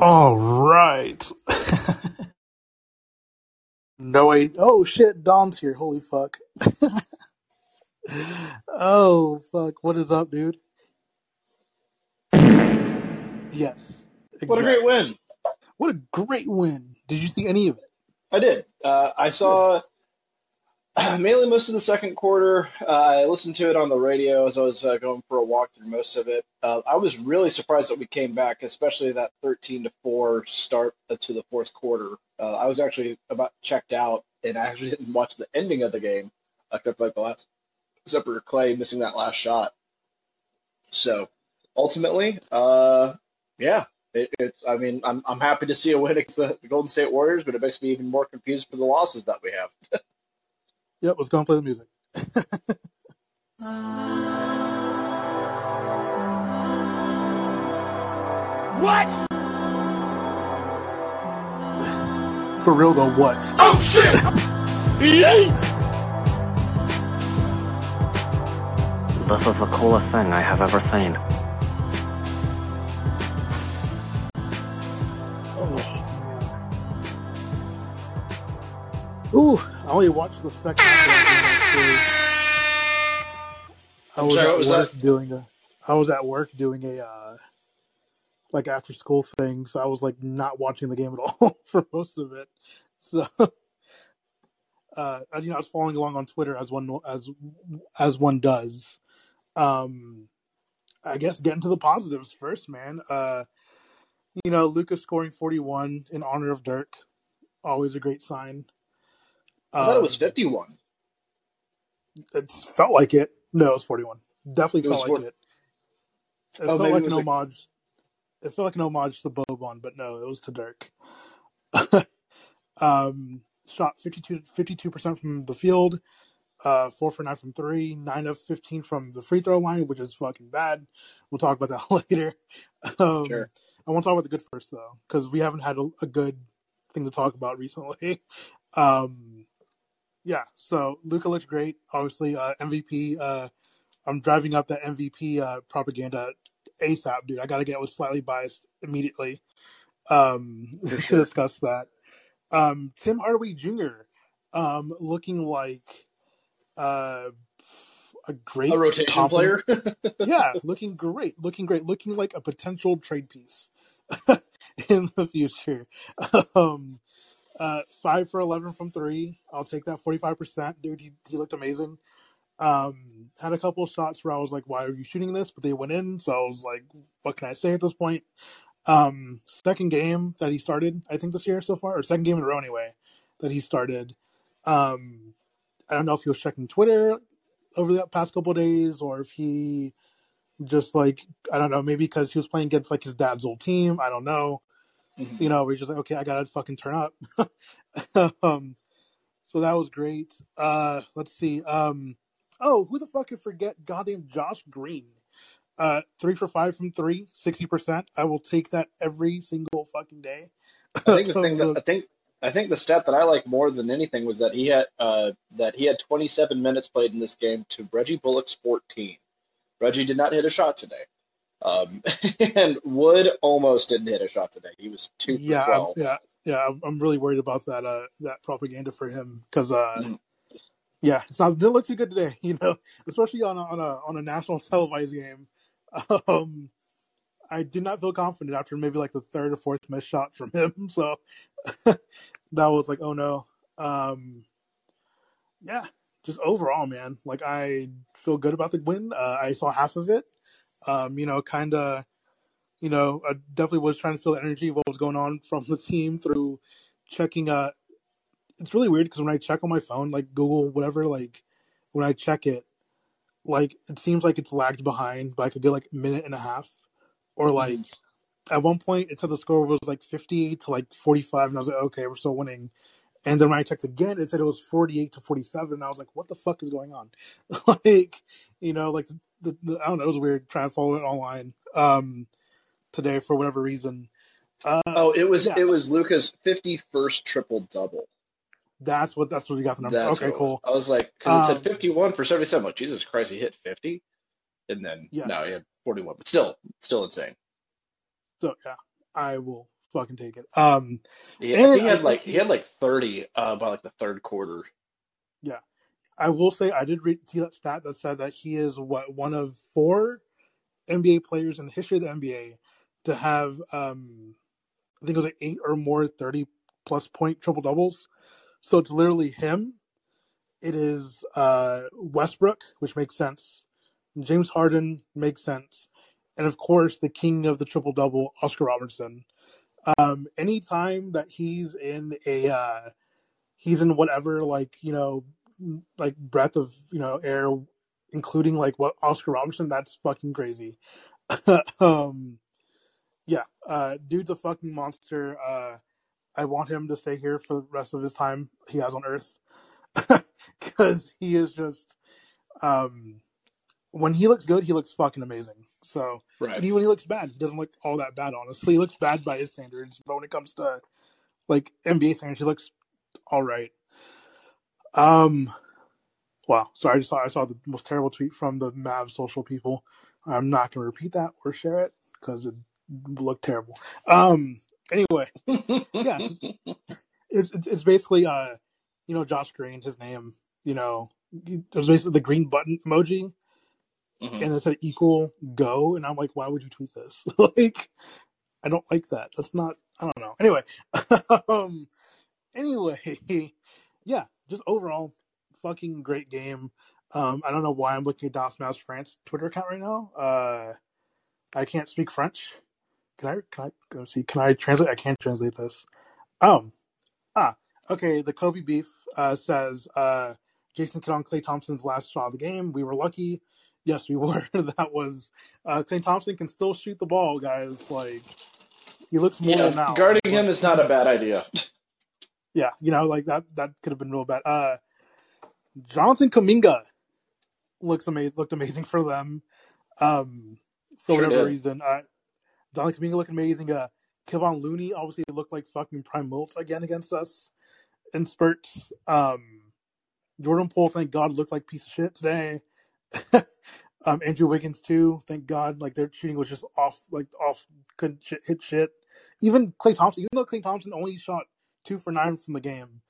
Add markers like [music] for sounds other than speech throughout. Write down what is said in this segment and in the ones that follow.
All right. no wait. Oh shit, Don's here. Holy fuck. [laughs] oh fuck. What is up, dude? Yes. What a great win! What a great win. Did you see any of it? I did. Uh, I saw [sighs] mainly most of the second quarter. Uh, I listened to it on the radio as I was uh, going for a walk through most of it. Uh, I was really surprised that we came back, especially that 13 to 4 start to the fourth quarter. Uh, I was actually about checked out, and I actually didn't watch the ending of the game, except like the last, except for Klay missing that last shot. So ultimately, uh, yeah, it, it's. I mean, I'm I'm happy to see a win against the, the Golden State Warriors, but it makes me even more confused for the losses that we have. [laughs] Yep, let's go and play the music. [laughs] What? For real though, what? Oh shit! Yay! This is the coolest thing I have ever seen. Ooh, I only watched the second half of that game, actually. I was sorry, at was work that? doing a I was at work doing a uh like after school thing, so I was like not watching the game at [laughs] all for most of it. So [laughs] uh I- you know, I was following along on Twitter as one as as one does. Um I guess getting to the positives first, man. Uh you know, Lucas scoring 41 in honor of Dirk, always a great sign. I thought it was Um 51. it felt like it. No, it was 41. Definitely It was felt like 40. it. It Oh, felt maybe it like an was like homage. It felt like an homage to Boban, but no, it was to Dirk. [laughs] um, shot 52 percent from the field, uh, four for nine from three, nine of fifteen from the free throw line, which is fucking bad. We'll talk about that [laughs] later. Um, sure. I want to talk about the good first though, because we haven't had a, a good thing to talk about recently. [laughs] Um, yeah, so Luka looked great. Obviously, uh, MVP. Uh, I'm driving up that MVP uh, propaganda ASAP, dude. I got to get with slightly biased immediately um, [laughs] to discuss that. Um, Tim Hardaway Jr. Um, looking like uh, a A great rotation compliment. player. [laughs] Yeah, looking great, looking great, looking like a potential trade piece [laughs] in the future. Um, uh, five for eleven from three. I'll take that forty five percent, dude. He he looked amazing. Um, had a couple shots where I was like, "Why are you shooting this?" But they went in, so I was like, "What can I say at this point?" Um, second game that he started, I think this year so far, or second game in a row anyway, that he started. Um, I don't know if he was checking Twitter over the past couple days or if he just like I don't know, maybe because he was playing against like his dad's old team. I don't know. Mhm. You know, we're just like, okay, I gotta fucking turn up. [laughs] um, so that was great. Uh, let's see. Um, oh, who the fuck could forget goddamn Josh Green? Uh, three for five from three, 60%. I will take that every single fucking day. I think the [laughs] thing that I think I think the stat that I like more than anything was that he had uh, that he had 27 minutes played in this game to Reggie Bullock's 14. Reggie did not hit a shot today. Um, [laughs] and Wood almost didn't hit a shot today. He was two yeah, 12. yeah, yeah. I'm really worried about that. Uh, that propaganda for him because uh, Mhm. yeah, it's not didn't look too good today. [laughs] You know, especially on a, on a on a national [laughs] televised game. Um, I did not feel confident after maybe like the third or fourth missed shot from him. So that was like, oh no. Um, yeah, just overall, man. Like I feel good about the win. Uh, I saw half of it. Um, you know, kind of, you know, I definitely was trying to feel the energy of what was going on from the team through checking. Uh, it's really weird because when I check on my phone, like Google, whatever, like when I check it, like it seems like it's lagged behind by like a good like minute and a half, or like Mhm. at one point it said the score was like fifty to like 45 and i was like okay we're still winning and then when i checked again it said it was 48 to 47 and i was like what the fuck is going on [laughs] like you know like the, the i don't know it was weird trying to follow it online um today for whatever reason uh Oh, it was yeah it was Luka's 51st triple double. that's what that's what you got the number. That's okay it was. cool I was like, because it said um 51 for 77. I'm like, Jesus Christ, he hit 50, and then yeah no, he had 41, but still, still insane. so yeah i will fucking take it. Um, Yeah, he had I like think he had like thirty uh, by like the third quarter. I will say I did read see that stat that said that he is what one of four NBA players in the history of the NBA to have um I think it was like eight or more thirty plus point triple doubles. So it's literally him. It is uh Westbrook, which makes sense. James Harden makes sense. And of course the king of the triple double, Oscar Robertson. Um anytime that he's in a uh he's in whatever like, you know, like breath of you know air, including like what Oscar Robertson. That's fucking crazy. [laughs] um, yeah, uh, dude's a fucking monster. Uh, I want him to stay here for the rest of his time he has on Earth [laughs] because he is just. Um, when he looks good, he looks fucking amazing. So, Right. and even when he looks bad, he doesn't look all that bad. Honestly, he looks bad by his standards, but when it comes to like NBA standards, he looks all right. Um, wow. Sorry, I just saw I saw the most terrible tweet from the Mav social people. I'm not going to repeat that or share it because it looked terrible. Um. Anyway, yeah, it's, it's it's basically uh, you know, Josh Green, his name, you know, it was basically the green button emoji, Mhm. and it said equal go, and I'm like, why would you tweet this? [laughs] like, I don't like that. That's not. I don't know. Anyway, [laughs] um, anyway, [laughs] yeah, just overall, fucking great game. Um, I don't know why I'm looking at Das Mouse France Twitter account right now. Uh, I can't speak French. Can I? Can I? Let's see. Can I translate? I can't translate this. Um. Ah. Okay. The Kobe beef uh, says uh, Jason Kidd on Klay Thompson's last shot of the game. We were lucky. Yes, we [laughs] were. that was uh, Klay Thompson can still shoot the ball, guys. Like he looks more Yeah, now. guarding him is not a bad idea. [laughs] Yeah, you know, like that that could have been real bad. Uh Jonathan Kuminga looks amazing looked amazing for them. Um for Sure whatever did. reason. Uh Jonathan Kuminga looked amazing. Uh Kevon Looney obviously looked like fucking prime Wilt again against us in spurts. Um Jordan Poole, thank God, looked like a piece of shit today. [laughs] um Andrew Wiggins too, thank God. Like their shooting was just off like off couldn't shit, hit shit. Even Klay Thompson, even though Klay Thompson only shot two for nine from the game,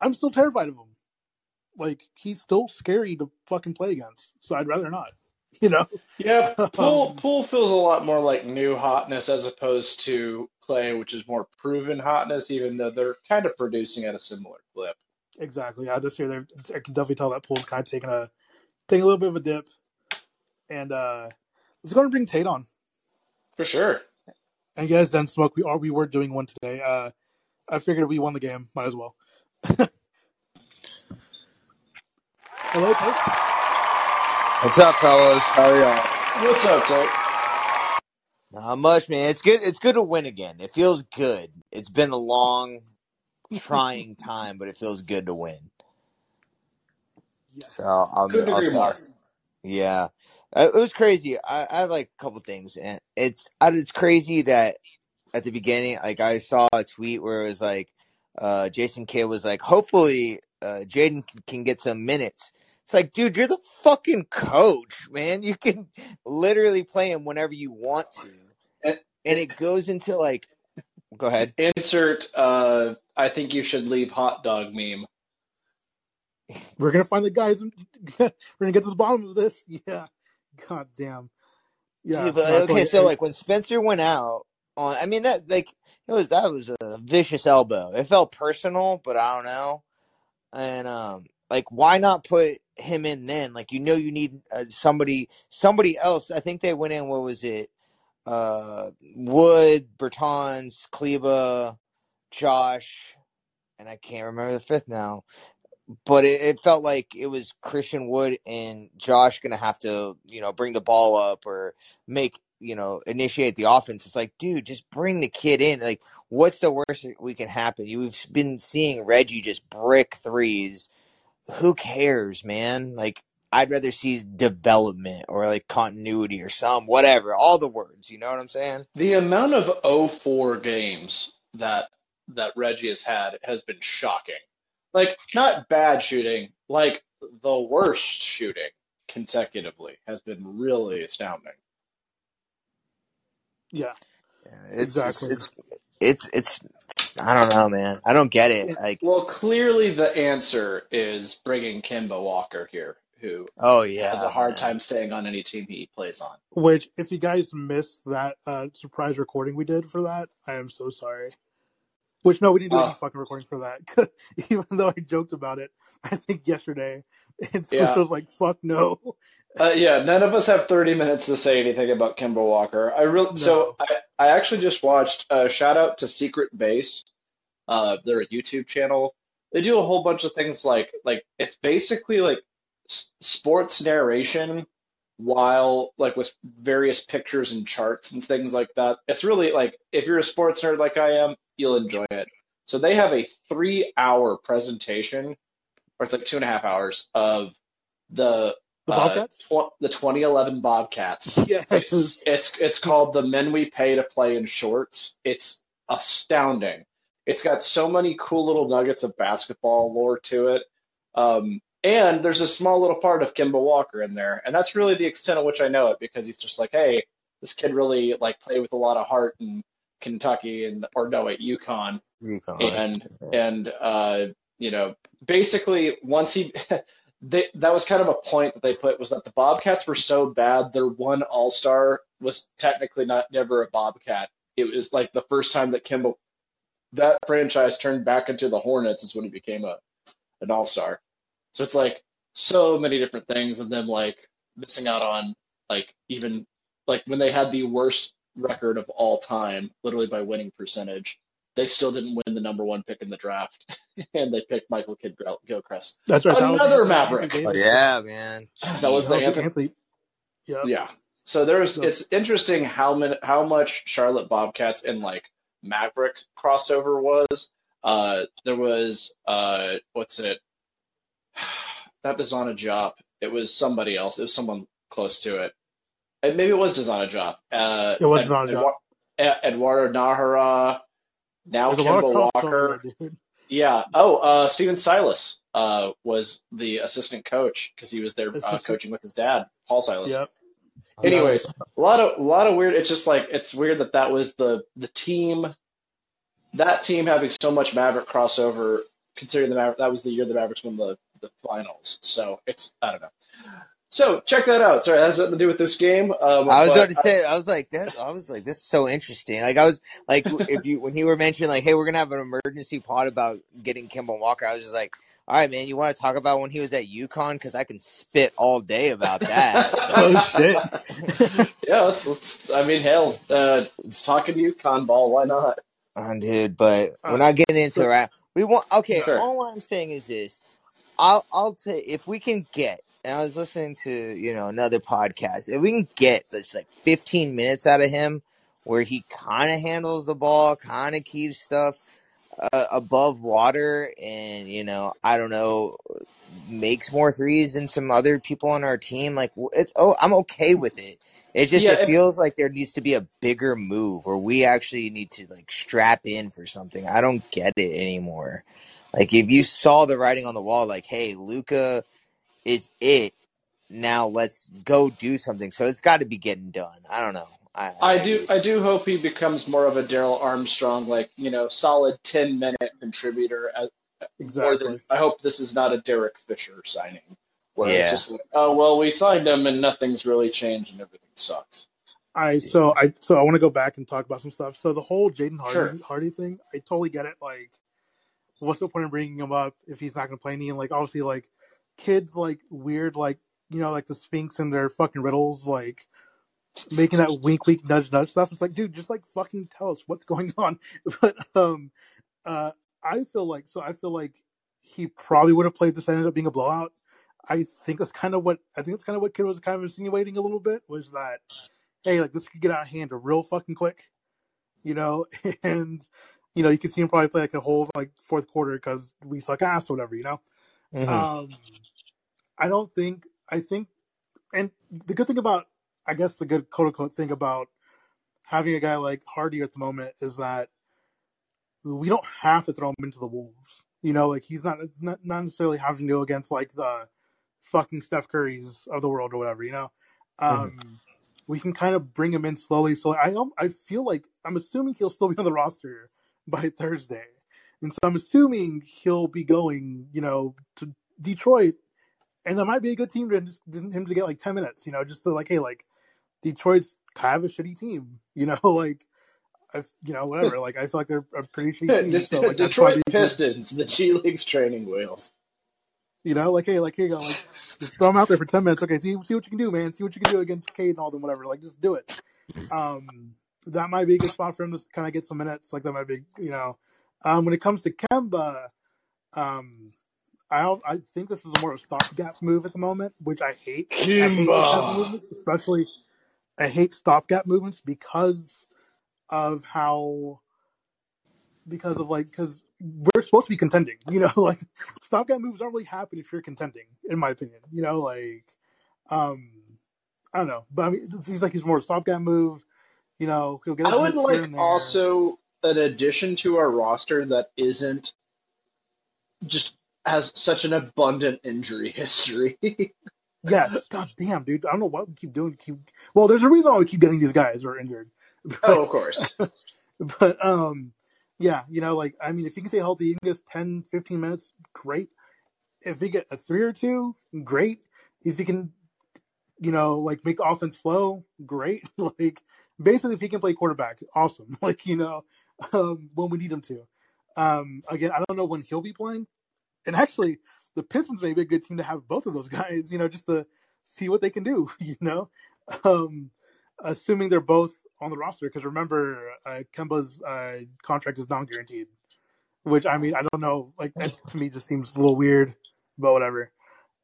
I'm still terrified of him. Like he's still scary to fucking play against. So I'd rather not. [laughs] You know? Yeah, [laughs] Poole Um, Poole feels a lot more like new hotness as opposed to Klay, which is more proven hotness. Even though they're kind of producing at a similar clip. Exactly. Yeah, this year they've I can definitely tell that Poole's kind of taking a taking a little bit of a dip. And uh let's go and bring Tate on. For sure. And guys, then smoke. We are we were doing one today. Uh I figured we won the game. Might as well. [laughs] Hello, Tate. What's up, fellas? How are y'all? What's up, Tate? Not much, man. It's good. It's good to win again. It feels good. It's been a long, trying [laughs] time, but it feels good to win. Yes. So I'll, Couldn't I'll, agree more. I'll- yeah, Uh, it was crazy. I, I have like a couple things, and it's it's crazy that at the beginning, like I saw a tweet where it was like, uh, Jason Kidd was like, hopefully, uh, Jaden can, can get some minutes. It's like, dude, you're the fucking coach, man. You can literally play him whenever you want to, And- and it goes into like, go ahead. Insert. Uh, I think you should leave hot dog meme. We're gonna find the guys. [laughs] We're gonna get to the bottom of this. Yeah. God damn. Yeah. Dude, but okay, so like when Spencer went out on, I mean that like it was that was a vicious elbow. It felt personal, but I don't know. And um, like why not put him in then? Like you know you need uh, somebody somebody else. I think they went in. What was it? Uh, Wood, Bertans, Kleber, Josh, and I can't remember the fifth now. But it, it felt like it was Christian Wood and Josh gonna have to, you know, bring the ball up or make, you know, initiate the offense. It's like, dude, just bring the kid in. Like, what's the worst we can happen? You've been seeing Reggie just brick threes. Who cares, man? Like, I'd rather see development or like continuity or some whatever. All the words, you know what I'm saying? The amount of 04 games that that Reggie has had has been shocking. Like not bad shooting, like the worst shooting consecutively has been really astounding. Yeah. Yeah, it's, Exactly. it's it's it's it's I don't know, man. I don't get it. Like, Well, clearly the answer is bringing Kemba Walker here, who oh yeah has yeah, a hard man. time staying on any team he plays on. Which, if you guys missed that uh, surprise recording we did for that, I am so sorry. Which no, we didn't do any Oh. fucking recording for that. [laughs] Even though I joked about it, I think yesterday, [laughs] and so Yeah. was like, "Fuck no." Uh, yeah, none of us have 30 minutes to say anything about Kemba Walker. I real so I, I actually just watched uh, shout out to Secret Base. Uh, they're a YouTube channel. They do a whole bunch of things like like it's basically like s- sports narration while like with various pictures and charts and things like that. It's really like if you're a sports nerd like I am, you'll enjoy it. So they have a three hour presentation, or it's like two and a half hours of the The uh, Bobcats. tw- the 2011 Bobcats. [laughs] yes. It's it's it's called the men we pay to play in shorts. It's astounding. It's got so many cool little nuggets of basketball lore to it. Um, and there's a small little part of Kemba Walker in there, and that's really the extent of which I know it because he's just like, hey, this kid really like played with a lot of heart in Kentucky and or no, at UConn, UConn. and and uh, you know, basically once he [laughs] they, that was kind of a point that they put was that the Bobcats were so bad their one All Star was technically not never a Bobcat. It was like the first time that Kimball that franchise turned back into the Hornets is when he became a an All Star. So it's like so many different things and them like missing out on like even like when they had the worst record of all time, literally by winning percentage, they still didn't win the number one pick in the draft, [laughs] and they picked Michael Kidd Gilchrist. That's right. Another Anthony Maverick. Oh, yeah, man. That was the was Anthony. Anthony. Yep. Yeah. So there's So- it's interesting how many how much Charlotte Bobcats and like Maverick crossover was. Uh, there was uh, what's it? [sighs] Not DeSagana Diop. It was somebody else. It was someone close to it. And maybe it was DeSagana Diop. Uh, It was Ed- DeSagana Diop. Edwa- Ed- Eduardo Najera. Now There's a lot of Walker. dude. Yeah. Oh, uh, Stephen Silas uh, was the assistant coach because he was there uh, coaching with his dad, Paul Silas. Yep. Anyways, a lot of a lot of weird. It's just like it's weird that that was the the team, that team having so much Maverick crossover. Considering the Maverick, that was the year the Mavericks won the the finals. So it's I don't know. So check that out. Sorry, that has nothing to do with this game. Um, I was but about to say, I was like, that. I was like, this is so interesting. Like, I was like, if you when you were mentioning like, hey, we're gonna have an emergency pod about getting Kemba Walker, I was just like, all right, man, you want to talk about when he was at UConn because I can spit all day about that. [laughs] Oh shit. [laughs] yeah, let's, let's. I mean, hell, uh, it's talking to you, con ball. Why not? Oh, dude, but Uh, we're not getting into it. Right? We want okay. Sure. All I'm saying is this: I'll I'll take if we can get. And I was listening to you know another podcast. If we can get like 15 minutes out of him, where he kind of handles the ball, kind of keeps stuff uh, above water, and you know I don't know makes more threes than some other people on our team. Like it's oh, I'm okay with it. It just Yeah, it if- feels like there needs to be a bigger move where we actually need to like strap in for something. I don't get it anymore. Like if you saw the writing on the wall, like hey, Luka is it. Now let's go do something. So it's got to be getting done. I don't know. I, I do. I do hope he becomes more of a Darrell Armstrong, like you know, solid ten minute contributor. As, Exactly. than I hope this is not a Derek Fisher signing, where Yeah. it's just like, oh well, we signed him and nothing's really changed and everything sucks. I so I so I want to go back and talk about some stuff. So the whole Jaden Hardy Sure. Hardy thing, I totally get it. Like, what's the point of bringing him up if he's not going to play any? And like, obviously, like kids like weird, like you know, like the Sphinx and their fucking riddles, like [laughs] making that wink, wink, nudge, nudge stuff. It's like, dude, just like fucking tell us what's going [laughs] on. But um, uh, I feel like so I feel like he probably would have played this. Ended up being a blowout. I think that's kind of what I think that's kind of what Kidd was kind of insinuating a little bit was that hey, like this could get out of hand real fucking quick, you know, [laughs] and you know you can see him probably play like a whole like fourth quarter because we suck ass or whatever, you know. Mhm. Um, I don't think I think, and the good thing about I guess the good quote unquote thing about having a guy like Hardy at the moment is that we don't have to throw him into the wolves. You know, like he's not not, not necessarily having to go against like the fucking Steph Currys of the world or whatever. You know, um, we can kind of bring him in slowly. So I I feel like I'm assuming he'll still be on the roster by Thursday, and so I'm assuming he'll be going, you know, to Detroit, and that might be a good team to just, him to get like ten minutes, you know, just to like, hey, like Detroit's kind of a shitty team, [laughs] you know, like. I, you know, whatever. [laughs] Like, I feel like they're a pretty shitty team. So, like, [laughs] Detroit probably a good- Pistons, the G League's training wheels. You know, like hey, like here you go, like just throw him out there for ten minutes. Okay, see see what you can do, man. See what you can do against Cade and all them, whatever. Like just do it. Um, that might be a good spot for him to kind of get some minutes. Like that might be, you know. Um, when it comes to Kemba, um, I I think this is more of a stopgap move at the moment, which I hate. I hate Kemba. movements, especially I hate stopgap movements because of how because of like because we're supposed to be contending, you know, [laughs] like stopgap moves don't really happen if you're contending, in my opinion. You know, like um I don't know, but I mean, it seems like he's more a stopgap move. You know, he'll get. I would like also an addition to our roster that isn't just has such an abundant injury history. [laughs] Yes, god damn, dude. I don't know what we keep doing. Keep well, there's a reason why we keep getting these guys who are injured. [laughs] oh, of course. [laughs] but um yeah you know like i mean if you can stay healthy you can get 10 15 minutes great if you get a three or two great if you can you know like make the offense flow great like basically if he can play quarterback awesome like you know um when we need him to um again i don't know when he'll be playing and actually the pistons may be a good team to have both of those [laughs] guys you know just to see what they can do [laughs] you know um assuming they're both on the roster because remember uh, Kemba's uh, contract is non-guaranteed, which I mean I don't know like that to me just seems a little weird, but whatever.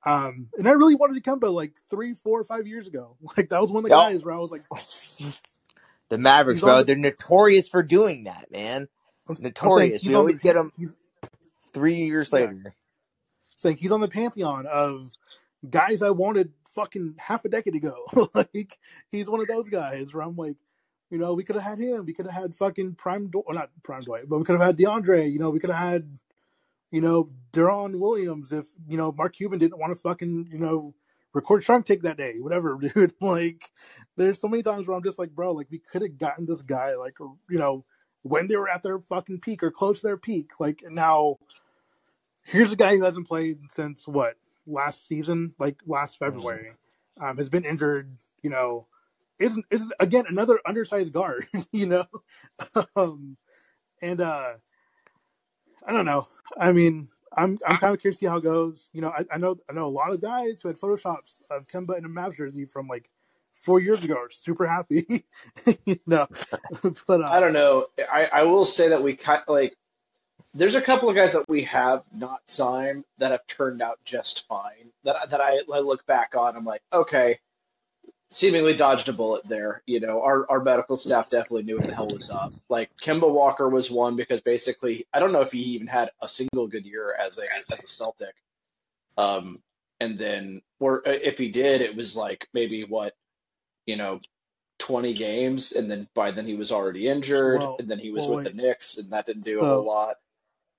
Um, and I really wanted to come, Kemba like three, four, five years ago. [laughs] Like that was one of the Yep. guys where I was like, The Mavericks, bro, the- they're notorious for doing that, man. I'm, I'm Notorious. he's We always the, get he's three years Yeah. later. saying he's on the pantheon of guys I wanted fucking half a decade ago. [laughs] like he's one of those guys where I'm like, you know, we could have had him. We could have had fucking Prime, Do- not Prime Dwight, but we could have had DeAndre. You know, we could have had, you know, Deron Williams if you know Mark Cuban didn't want to fucking you know record Shark Tank that day, whatever, [laughs] dude. Like, there's so many times where I'm just like, bro, like we could have gotten this guy like you know when they were at their fucking peak or close to their peak. Like now, here's a guy who hasn't played since what last season, like last February, um, has been injured. You know, isn't isn't again another undersized guard. [laughs] you know, [laughs] um, and uh, I don't know. I mean, I'm I'm kind of curious to see how it goes. You know, I, I know I know a lot of guys who had photoshops of Kemba in a Mavs jersey from like four years ago are super happy. [laughs] you know, [laughs] but uh, I don't know. I, I will say that we kind like. There's a couple of guys that we have not signed that have turned out just fine. That that I, I look back on, I'm like, okay, seemingly dodged a bullet there. You know, our our medical staff definitely knew what the hell was up. Like Kemba Walker was one because basically, I don't know if he even had a single good year as a as a Celtic. Um, and then, or if he did, it was like maybe what, you know, 20 games, and then by then he was already injured, Well, and then he was well, with the. Knicks, and that didn't do a whole lot.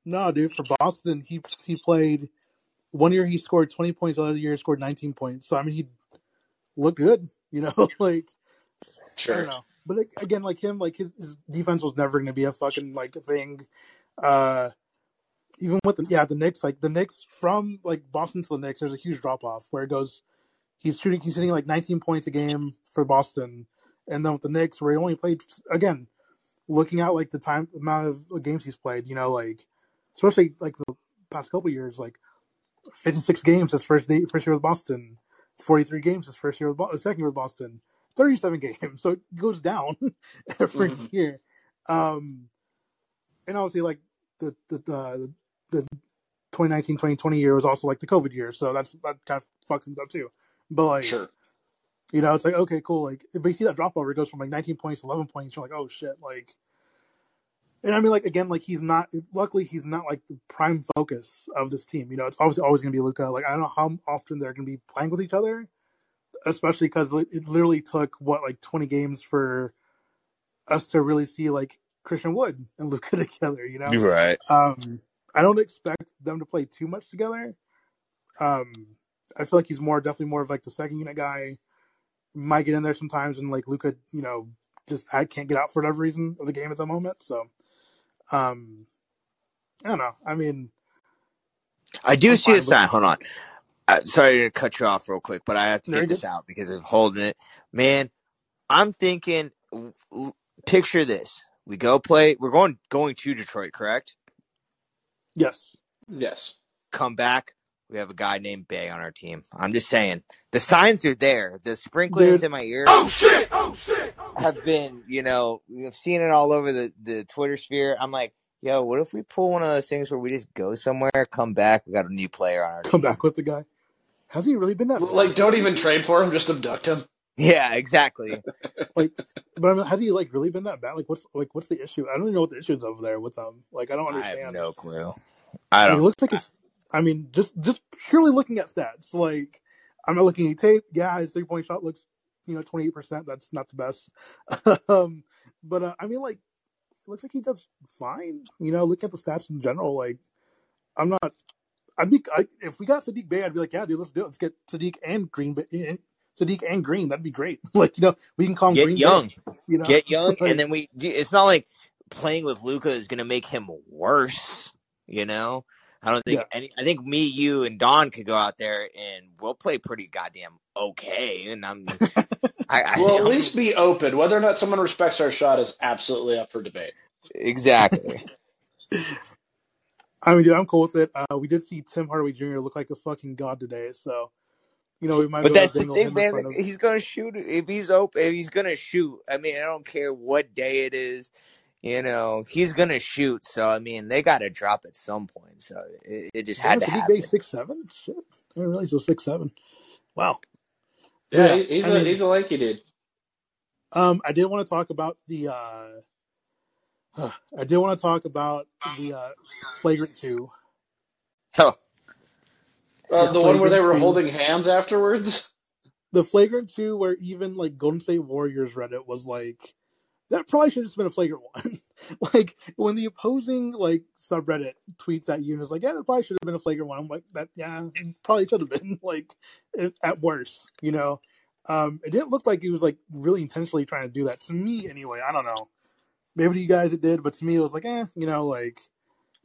No, dude, for Boston, he he played one year he scored twenty points, the other year he scored nineteen points. So I mean, he looked good, you know. [laughs] like I Sure. don't know, but like, again, like him, like his, his defense was never going to be a fucking like thing. Uh, even with the yeah the Knicks, like the Knicks from like Boston to the Knicks, there's a huge drop off where it goes. He's shooting, he's hitting like 19 points a game for Boston, and then with the Knicks, where he only played again, looking at like the time amount of games he's played, you know, like especially like the past couple years, like 56 games his first day, first year with Boston, 43 games his first year with Bo- second year with Boston, 37 [laughs] games, so it goes down [laughs] every Mhm. year. Um, and obviously, like the the the, the 2019 2020 year was also like the COVID year, so that's that kind of fucks him up too. But like, Sure. you know, it's like okay, cool. Like, but you see that drop over, it goes from like 19 points to 11 points. You're like, oh shit, like. And I mean, like again, like he's not. Luckily, he's not like the prime focus of this team. You know, it's obviously always going to be Luka. Like I don't know how often they're going to be playing with each other, especially because it literally took what like 20 games for us to really see like Christian Wood and [laughs] Luka together. You know, You're right. um, I don't expect them to play too much together. Um, I feel like he's more definitely more of like the second unit guy, might get in there sometimes, and like Luka, you know, just I can't get out for whatever reason of the game at the moment. So, um, I don't know. I mean, I do I'm see a sign. Hold on. Uh, sorry to cut you off real quick, but I have to No, get this good. out because of holding it. Man, I'm thinking. w- w- Picture this: we go play. We're going going to Detroit, correct? Yes. Yes. Come back. We have a guy named Bay on our team. I'm just saying the signs are there. The sprinklers Dude. in my ear oh, oh shit! Oh shit! have been, you know, we've seen it all over the the Twitter sphere. I'm like, yo, what if we pull one of those things where we just go somewhere, come back, we got a new player on our Come team? back with the guy. Has he really been that bad? Like, don't even trade for him. Just abduct him. Yeah, exactly. [laughs] like, but I mean, has he like really been that bad? Like, what's like what's the issue? I don't even know what the issue is over there with them. Like, I don't I understand. have no clue. I Like, it don't. looks like it's. I mean, just just purely looking at stats, like I'm not looking at tape. Yeah, his three point shot looks, you know, 28. percent That's not the best. [laughs] um, but uh, I mean, like, looks like he does fine. You know, look at the stats in general. Like, I'm not. I'd be I, if we got Saddiq Bey, I'd be like, yeah, dude, let's do it. Let's get Sadiq and Green, Bay- and Sadiq and Green. That'd be great. [laughs] like, you know, we can call him Get Green young, Bay. You know, get young, [laughs] and then we. It's not like playing with Luka is going to make him worse. You know, I don't think Yeah. any. I think me, you, and Don could go out there and we'll play pretty goddamn okay. And I'm. [laughs] I, I Well, at I'm- least be open. Whether or not someone respects our shot is absolutely up for debate. exactly. [laughs] I mean, dude, I'm cool with it. Uh, we did see Tim Hardaway Jr. look like a fucking god today, so you know we might. But that's the thing, man. of- He's gonna shoot if he's open. If he's gonna shoot, I mean, I don't care what day it is. You know, he's gonna shoot. So I mean, they got to drop at some point. So it, it just had to Damn, Saddiq happen. Six seven. Shit, I didn't realize he was six seven. Wow. Yeah, Yeah, he's I a mean- he's a lanky dude. Um, I did want to talk about the. Uh, I did want to talk about the uh, flagrant two. Oh, Uh, the one where they were two. holding hands afterwards. The flagrant two, where even like Golden State Warriors Reddit was like, that probably should have just been a flagrant one. [laughs] like when the opposing like subreddit tweets at you and is like, yeah, that probably should have been a flagrant one. I'm like, that yeah, probably should have been [laughs] like at worst, you know. Um, it didn't look like he was like really intentionally trying to do that to me anyway. I don't know. Maybe to you guys it did, but to me it was like, eh, you know, like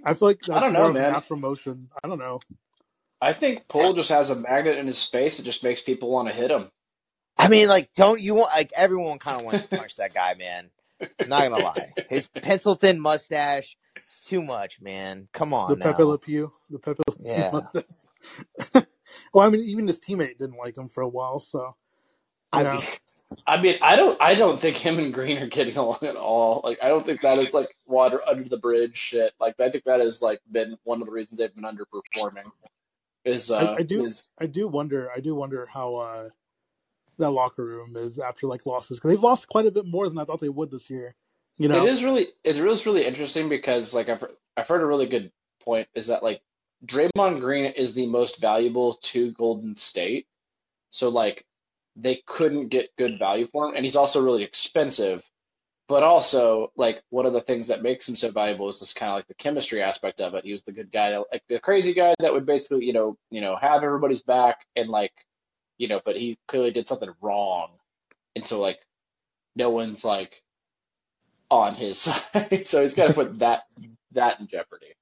I feel like that's I don't know, more of a man. natural motion. I don't know. I think Poole just has a magnet in his face that just makes people want to hit him. I mean, like, don't you want like everyone kind of wants to punch that guy, man? I'm not gonna lie, his pencil thin mustache, it's too much, man. Come on, the now. Pepe Le Pew, the Pepe Le Pew Yeah. mustache. [laughs] well, I mean, even his teammate didn't like him for a while, so I you know. mean, I mean, I don't I don't think him and Green are getting [laughs] along at all. Like, I don't think that is like water under the bridge shit. Like, I think that has like been one of the reasons they've been underperforming. Is uh, I, I do, is I do wonder, I do wonder how uh, that locker room is after like losses because they've lost quite a bit more than I thought they would this year. You know, It is really it's really really interesting because like I've I've heard a really good point is that like Draymond Green is the most valuable to Golden State, so like they couldn't get good value for him, and he's also really expensive. But also, like one of the things that makes him so valuable is this kind of like the chemistry aspect of it. He was the good guy, like the crazy guy that would basically, you know, you know, have everybody's back and like, you know, but he clearly did something wrong, and so like, no one's like on his [laughs] side, so he's got to put that that in jeopardy,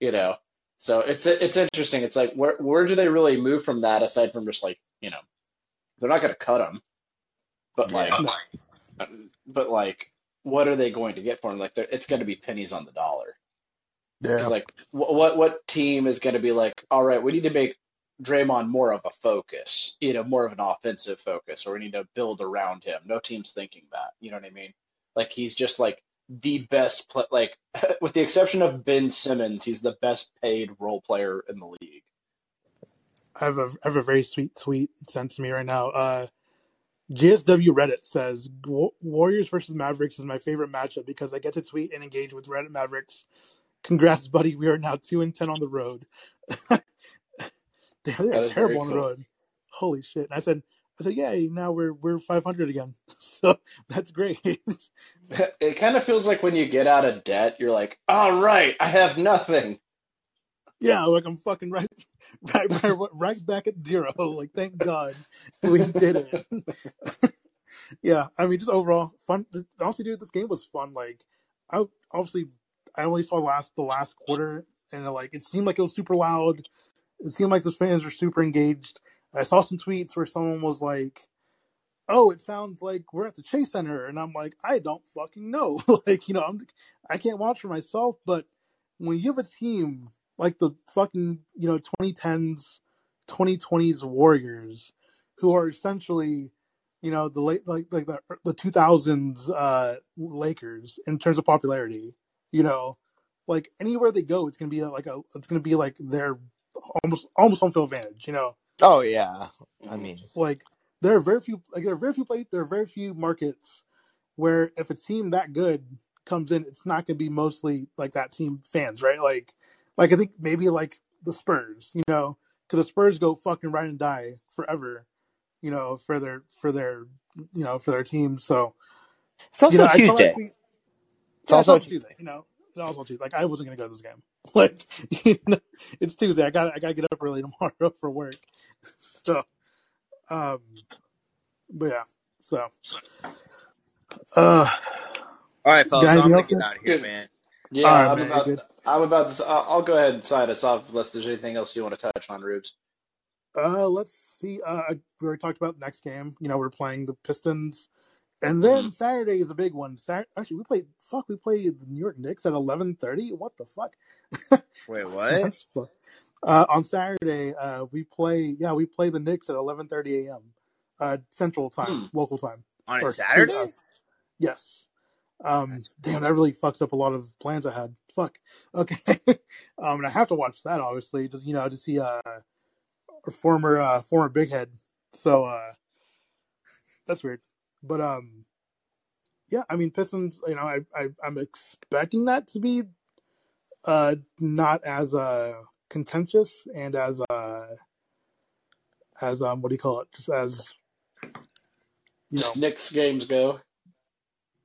you know. So it's it's interesting. It's like where where do they really move from that aside from just like you know, they're not going to cut him, but like, [laughs] but like, what are they going to get for him? Like, it's going to be pennies on the dollar. yeah, like what what what team is going to be like? All right, we need to make Draymond more of a focus, you know, more of an offensive focus, or we need to build around him. No team's thinking that. You know what I mean? Like he's just like the best play. Like [laughs] with the exception of Ben Simmons, he's the best paid role player in the league. I have a I have a very sweet tweet sent to me right now. Uh, GSW Reddit says Warriors versus Mavericks is my favorite matchup because I get to tweet and engage with Reddit Mavericks. Congrats, buddy! We are now two and ten on the road. [laughs] they're [laughs] That they're terrible on the cool. road. Holy shit! And I said I said yeah. Now we're we're five hundred again. [laughs] So that's great. [laughs] It kind of feels like when you get out of debt, you're like, all right, I have nothing. yeah, like I'm fucking right right, right, right back at zero. Like, thank God we did it. yeah, I mean, just overall fun. Honestly, dude, this game was fun. Like, I obviously I only saw the last the last quarter, and like it seemed like it was super loud. It seemed like those fans were super engaged. I saw some tweets where someone was like, "Oh, it sounds like we're at the Chase Center," and I'm like, "I don't fucking know." [laughs] like, you know, I'm I can't watch for myself, but when you have a team like the fucking you know 2010s, 2020s Warriors, who are essentially you know the late like like the the 2000s uh Lakers in terms of popularity, you know, like anywhere they go, it's gonna be like a it's gonna be like their almost almost home field advantage, you know. Oh yeah, I mm-hmm. mean, Like there are very few like there are very few places there are very few markets where if a team that good comes in, it's not gonna be mostly like that team fans, right? Like like I think maybe like the Spurs, you know, because the Spurs go fucking ride and die forever, you know, for their for their you know for their team. So it's also you know, I told Tuesday. It's yeah, it's also also Tuesday. You know, it's also Tuesday. Like I wasn't gonna go to this game. [laughs] Like you know, it's Tuesday. I got I got to get up early [laughs] tomorrow for work. [laughs] So, um, but yeah. So, uh, all right, fellas. I'm anything gonna get out of here, Good. man. Yeah, All right, I'm man. About. good. I'm about to. I'll I'll go ahead and sign us off unless there's anything else you want to touch on, Rubes. Uh, let's see. Uh, we already talked about the next game. You know, we're playing the Pistons, and Mm-hmm. then Saturday is a big one. Sat- Actually, we played. Fuck, we played the New York Knicks at eleven thirty. What the fuck? [laughs] Wait, [laughs] what? Uh, on Saturday, uh, we play. Yeah, we play the Knicks at eleven thirty a.m. Uh, Central time, Hmm. local time, On a or Saturday? us. Yes. Um, damn, that really fucks up a lot of plans I had. Fuck. [laughs] Okay. um, and I have to watch that obviously, just you know, to see uh, a former uh, former big head. So uh, that's weird. But um, yeah, I mean Pistons. You know, I, I I'm expecting that to be uh not as uh contentious and as uh as um what do you call it? Just as you know, Just Knicks games go.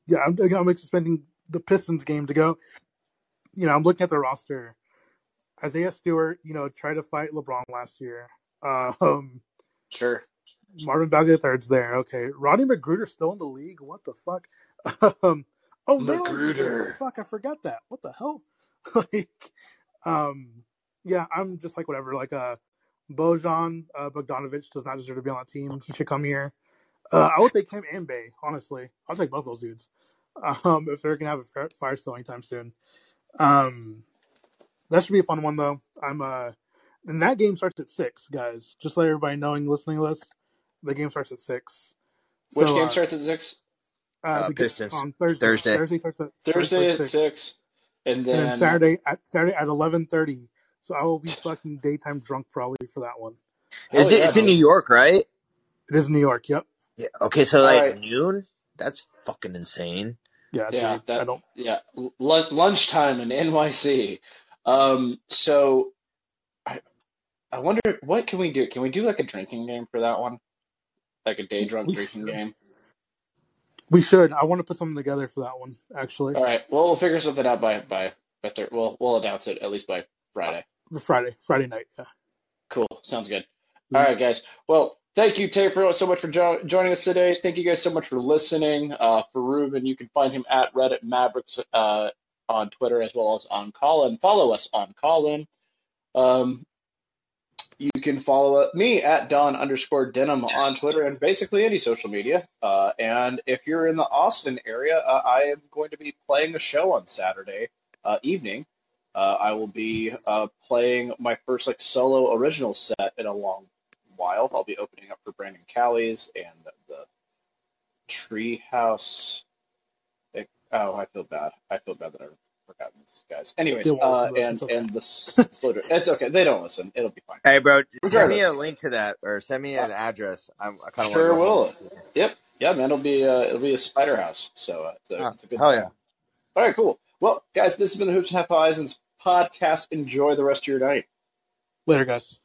yeah, I'm, I'm expecting the Pistons game to go. You know, I'm looking at the roster. Isaiah Stewart, you know, tried to fight LeBron last year. [laughs] Um, Sure. Marvin Bagley third's there. Okay, Rodney McGruder's still in the league. What the fuck? [laughs] um, oh, Smith. Fuck, I forgot that. What the hell? [laughs] like, um, yeah, I'm just like whatever. Like, uh, Bojan uh, Bogdanovich does not deserve to be on that team. He should come here. Uh, I would take him and Bay. Honestly, I'll take both those dudes. Um, if they're gonna have a fire- still anytime soon. Um, that should be a fun one though. I'm uh, and that game starts at six, guys. Just let everybody knowing, listening to this, the game starts at six. Which So, game uh, starts at six? Uh, Uh, the Pistons. on Thursday. Thursday. Thursday starts at Thursday starts at six, and and then, then Saturday at Saturday at eleven thirty. So I will be fucking daytime drunk probably for that one. Is it? yeah, It's in. New York, right? It is New York. Yep. Yeah. Okay, so like right. noon. That's fucking insane. Yeah. Yeah, weird. I don't. yeah, L- lunchtime in NYC. Um, so I I wonder what can we do? Can we do like a drinking game for that one? Like a day drunk We drinking should. game? We should. I want to put something together for that one. Actually, All right. Well, we'll figure something out by by by thir- we'll we'll announce it at least by Friday. Friday. Friday night. Yeah. Cool. Sounds good. All right, guys. Well, thank you, Taper, so much for jo- joining us today. Thank you guys so much for listening. Uh, for Ruben, you can find him at Reddit Mavericks uh, on Twitter as well as on Callin. Follow us on Callin. Um, you can follow me at Don underscore Denim on Twitter and basically any social media. Uh, and if you're in the Austin area, uh, I am going to be playing a show on Saturday uh, evening. Uh, I will be uh, playing my first like solo original set in a long while. I'll be opening up for Brandon Callies and the Treehouse. Oh, I feel bad. I feel bad that I've forgotten these guys. Anyways, uh, listen to this. and okay. and the s- Slaughter. It's okay. They don't listen. It'll be fine. Hey, bro, send me a link to that or send me an address. I'm, I kind of Sure want to go home. will. Yep. Yeah, man. It'll be uh, it'll be a spider house. So uh, it's a Ah, it's a good hell time. yeah. All right, cool. Well, guys, this has been the Hoops and Half Horizons podcast. Enjoy the rest of your night. Later, guys.